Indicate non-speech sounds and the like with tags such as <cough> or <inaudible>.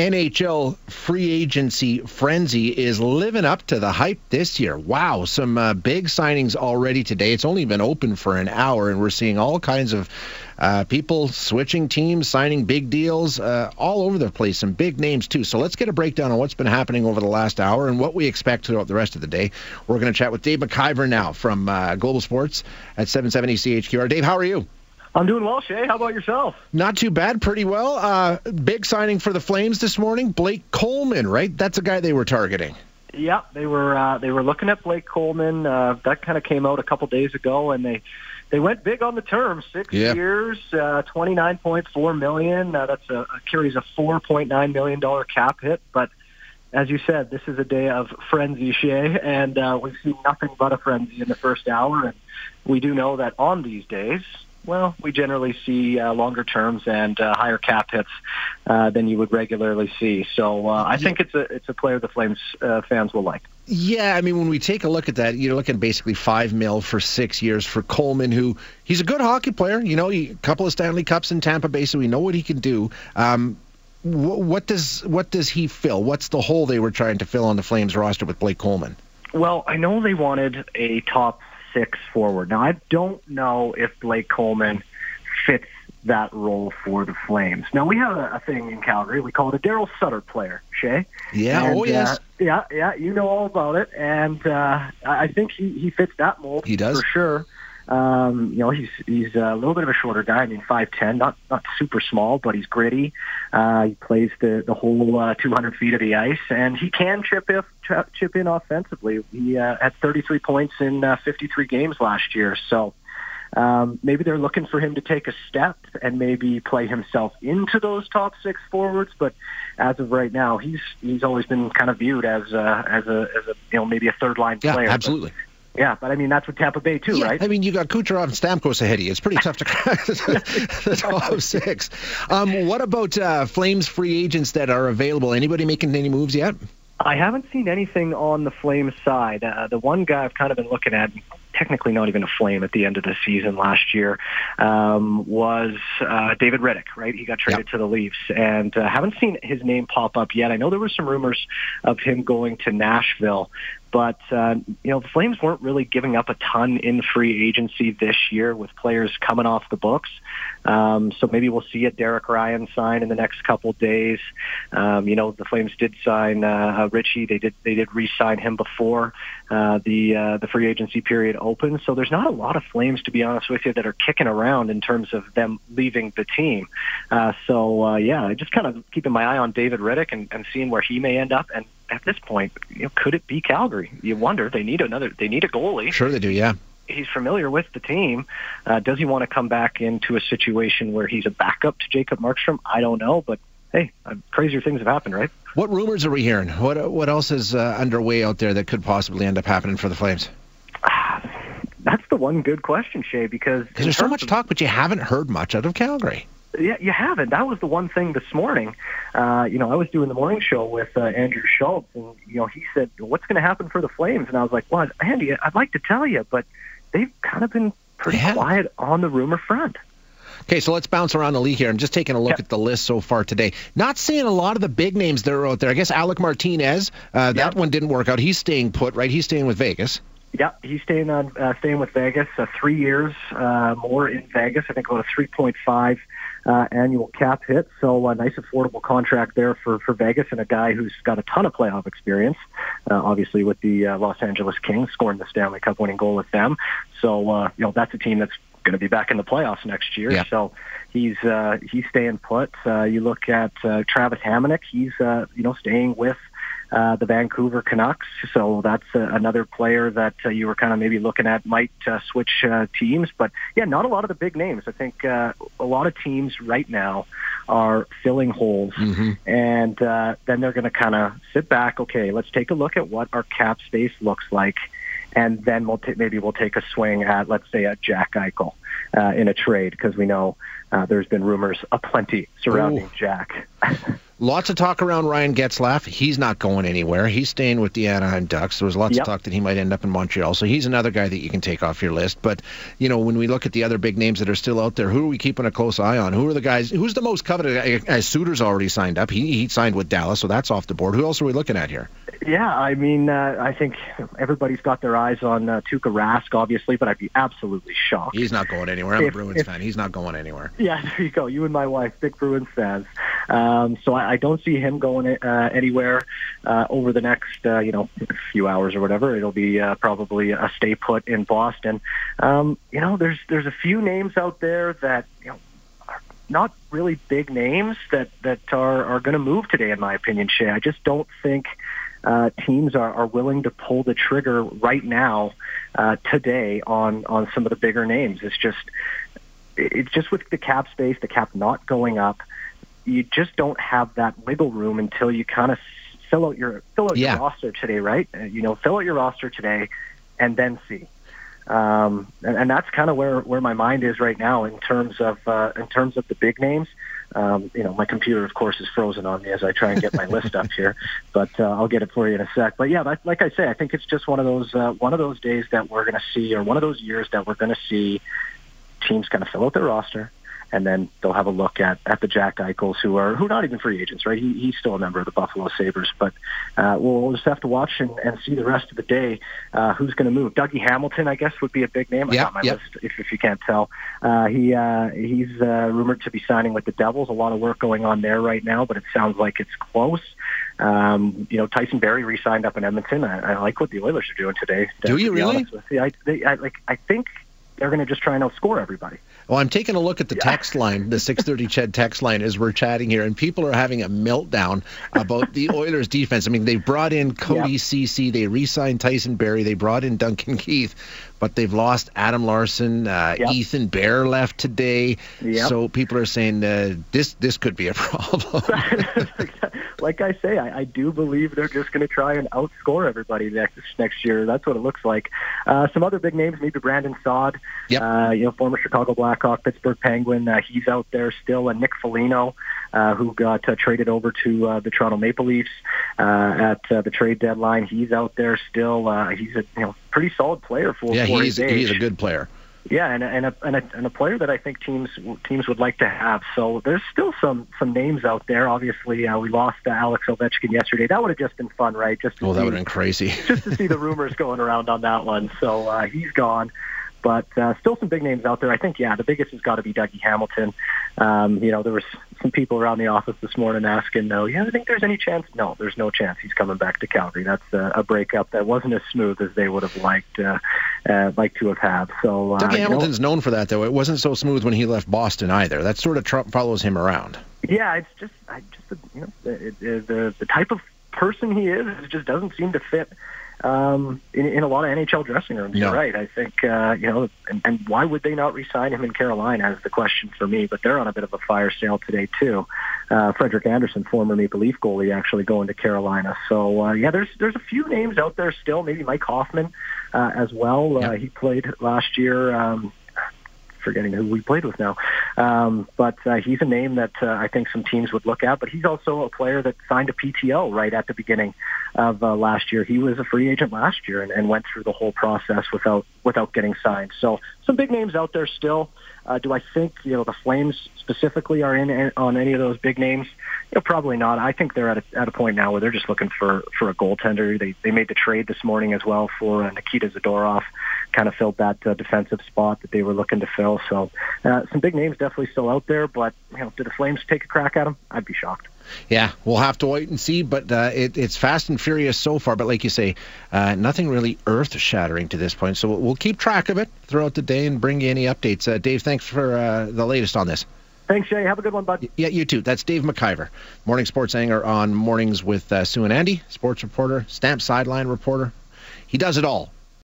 NHL free agency frenzy is living up to the hype this year. Wow, some uh, big signings already today. It's only been open for an hour, and we're seeing all kinds of uh, people switching teams, signing big deals uh, all over the place, some big names too. So let's get a breakdown on what's been happening over the last hour and what we expect throughout the rest of the day. We're going to chat with Dave McIver now from uh, Global Sports at 770 CHQR. Dave, how are you? I'm doing well, Shay. How about yourself? Not too bad, pretty well. Uh, big signing for the Flames this morning, Blake Coleman, right? That's a guy they were targeting. Yeah, they were uh, they were looking at Blake Coleman. Uh, that kind of came out a couple days ago, and they they went big on the term. Six Yeah. years, uh, twenty nine point four million. Uh, that's a, a carries a four point nine million dollar cap hit, but. As you said, this is a day of frenzy, Shay, and uh, we've seen nothing but a frenzy in the first hour. And we do know that on these days, well, we generally see uh, longer terms and uh, higher cap hits uh, than you would regularly see. So uh, I think it's a it's a player the Flames uh, fans will like. Yeah, I mean, when we take a look at that, you're looking at basically five mil for six years for Coleman, who he's a good hockey player. You know, he, a couple of Stanley Cups in Tampa Bay, so we know what he can do. Um, wh- what does what does he fill? What's the hole they were trying to fill on the Flames roster with Blake Coleman? Well, I know they wanted a top six forward. Now I don't know if Blake Coleman fits that role for the Flames. Now we have a, a thing in Calgary. We call it a Daryl Sutter player, Shay. Yeah, And, oh yes, uh, yeah, yeah, you know all about it, and uh, I I think he he fits that mold. He does. for sure. Um, you know, he's he's a little bit of a shorter guy. I mean, five ten, not not super small, but he's gritty. Uh, he plays the the whole uh, 200 feet of the ice, and he can chip if chip, in offensively. He uh, had 33 points in uh, 53 games last year, so. Um, maybe they're looking for him to take a step and maybe play himself into those top six forwards. But as of right now, he's he's always been kind of viewed as a, as a as a you know maybe a third line yeah, player. Absolutely. Yeah, but I mean that's with Tampa Bay too, yeah, right? I mean, you got Kucherov and Stamkos ahead of you. It's pretty <laughs> tough to crack <laughs> the top six. Um, what about uh, Flames free agents that are available? Anybody making any moves yet? I haven't seen anything on the Flames side. Uh, the one guy I've kind of been looking at, technically not even a Flame at the end of the season last year, um, was uh, David Rittich, right? He got traded to the Leafs, and uh, haven't seen his name pop up yet. I know there were some rumors of him going to Nashville, but uh, you know the Flames weren't really giving up a ton in free agency this year with players coming off the books. Um, so maybe we'll see a Derek Ryan sign in the next couple days. Um, you know the Flames did sign uh, uh, Richie. They did they did re-sign him before uh, the uh, the free agency period opened. So there's not a lot of Flames, to be honest with you, that are kicking around in terms of them leaving the team. Uh, so uh, yeah, just kind of keeping my eye on David Rittich and, and seeing where he may end up. And at this point, you know, could it be Calgary? You wonder. They need another. They need a goalie. Sure, they do. Yeah. He's familiar with the team. Uh, does he want to come back into a situation where he's a backup to Jacob Markstrom? I don't know, but hey, uh, crazier things have happened, right? What rumors are we hearing? What what else is uh, underway out there that could possibly end up happening for the Flames? That's the one good question, Shay, because Because there's so much talk, but you haven't heard much out of Calgary. Yeah, you haven't. That was the one thing this morning. Uh, you know, I was doing the morning show with uh, Andrew Schultz, and you know, he said, "What's going to happen for the Flames?" And I was like, "Well, Andy, I'd like to tell you, but they've kind of been pretty Yeah. quiet on the rumor front." Okay, so let's bounce around the league here. I'm just taking a look Yeah. at the list so far today. Not seeing a lot of the big names that are out there. I guess Alec Martinez, uh, that Yeah. one didn't work out. He's staying put, right? He's staying with Vegas. Yeah, he's staying on uh, staying with Vegas. Uh, three years uh, more in Vegas. I think about a three point five uh, annual cap hit. So a nice affordable contract there for for Vegas and a guy who's got a ton of playoff experience. Uh, obviously with the uh, Los Angeles Kings scoring the Stanley Cup winning goal with them. So uh, you know that's a team that's going to be back in the playoffs next year. Yeah. So he's uh, he's staying put. Uh, you look at uh, Travis Hamonic. He's uh, you know staying with uh, the Vancouver Canucks. So that's uh, another player that uh, you were kind of maybe looking at might uh, switch uh, teams. But yeah, not a lot of the big names. I think uh, a lot of teams right now are filling holes, Mhm. and uh, then they're going to kind of sit back. Okay, let's take a look at what our cap space looks like. And then we'll ta maybe we'll take a swing at, let's say, at Jack Eichel uh, in a trade because we know uh, there's been rumors aplenty surrounding Ooh. Jack. <laughs> Lots of talk around Ryan Getzlaf. He's not going anywhere. He's staying with the Anaheim Ducks. There was lots yep. of talk that he might end up in Montreal. So he's another guy that you can take off your list. But, you know, when we look at the other big names that are still out there, who are we keeping a close eye on? Who are the guys? Who's the most coveted? As Suter's already signed up. He, he signed with Dallas, so that's off the board. Who else are we looking at here? Yeah, I mean, uh, I think everybody's got their eyes on uh, Tuukka Rask, obviously, but I'd be absolutely shocked. He's not going anywhere. I'm if, a Bruins if, fan. He's not going anywhere. Yeah, <laughs> there you go. You and my wife, big Bruins fans. Um, so I, I don't see him going uh, anywhere uh, over the next, uh, you know, few hours or whatever. It'll be uh, probably a stay put in Boston. Um, you know, there's there's a few names out there that you know are not really big names that that are are going to move today, in my opinion. Shay, I just don't think. Uh, teams are, are willing to pull the trigger right now, uh, today on on some of the bigger names. It's just it's just with the cap space, the cap not going up you just don't have that wiggle room until you kind of fill out your fill out yeah. your roster today, right? Uh, you know, fill out your roster today, and then see. Um, and, and that's kind of where where my mind is right now in terms of uh, in terms of the big names. Um, you know, my computer, of course, is frozen on me as I try and get my <laughs> list up here, but uh, I'll get it for you in a sec. But yeah, like, like I say, I think it's just one of those uh, one of those days that we're going to see, or one of those years that we're going to see teams kind of fill out their roster, and then they'll have a look at at the Jack Eichels, who are who are not even free agents, right? He, he's still a member of the Buffalo Sabres, but uh, we'll just have to watch and, and see the rest of the day uh, who's going to move. Dougie Hamilton, I guess, would be a big name. Yep, I got my yep. list if, if you can't tell. Uh, he uh, he's uh, rumored to be signing with the Devils. A lot of work going on there right now, but it sounds like it's close. Um, you know, Tyson Barrie re-signed up in Edmonton. I, I like what the Oilers are doing today. Do you really? You. I, they, I, like. I think they're going to just try and outscore everybody. Well, I'm taking a look at the yeah. text line, the 630 <laughs> CHED text line, as we're chatting here, and people are having a meltdown about the <laughs> Oilers' defense. I mean, they brought in Cody yep. They re-signed Tyson Barrie, they brought in Duncan Keith, but they've lost Adam Larsson. Uh, yep. Ethan Bear left today, yep. so people are saying uh, this this could be a <laughs> problem. Like I say, I, I do believe they're just going to try and outscore everybody next next year. That's what it looks like. Uh, some other big names, maybe Brandon Saad, yep. uh, you know, former Chicago Blackhawk, Pittsburgh Penguin. Uh, he's out there still. And Nick Foligno, uh, who got uh, traded over to uh, the Toronto Maple Leafs uh, at uh, the trade deadline. He's out there still. Uh, he's a you know pretty solid player for yeah, for he's his age. he's a good player. Yeah, and, and, a, and, a, and a player that I think teams teams would like to have. So there's still some some names out there. Obviously, uh, we lost uh, Alex Ovechkin yesterday. That would have just been fun, right? Just to oh, that would have been crazy. <laughs> just to see the rumors going around on that one. So uh, he's gone. But uh, still some big names out there. I think, yeah, the biggest has got to be Dougie Hamilton. Um, you know, there was some people around the office this morning asking, "No, yeah, I think there's any chance?" No, there's no chance he's coming back to Calgary. That's a, a breakup that wasn't as smooth as they would have liked uh, uh, liked to have had. So uh, Dougie Hamilton's you know, known for that, though. It wasn't so smooth when he left Boston either. That sort of Trump follows him around. Yeah, it's just, I just, you know, the the, the type of person he is, it just doesn't seem to fit um, in, in a lot of NHL dressing rooms. You're right. I think uh, you know, and, and why would they not re-sign him in Carolina? Is the question for me. But they're on a bit of a fire sale today too. Uh, Frederik Andersen, former Maple Leaf goalie, actually going to Carolina. So uh, yeah, there's there's a few names out there still. Maybe Mike Hoffman uh, as well. Uh, he played last year. Um, forgetting who we played with now. Um, but uh, he's a name that uh, I think some teams would look at. But he's also a player that signed a PTO right at the beginning of uh, last year. He was a free agent last year and, and went through the whole process without without getting signed. So some big names out there still. Uh, do I think you know the Flames specifically are in on any of those big names? You know, probably not. I think they're at a, at a point now where they're just looking for for a goaltender. They they made the trade this morning as well for uh, Nikita Zadorov, kind of filled that uh, defensive spot that they were looking to fill. So uh, some big names definitely still out there, but you know, do the Flames take a crack at them? I'd be shocked. Yeah, we'll have to wait and see, but uh, it, it's fast and furious so far. But like you say, uh, nothing really earth-shattering to this point. So we'll keep track of it throughout the day and bring you any updates. Uh, Dave, thanks for uh, the latest on this. Thanks, Jay. Have a good one, bud. Yeah, you too. That's Dave McIver, morning sports anchor on Mornings with uh, Sue and Andy, sports reporter, stamp sideline reporter. He does it all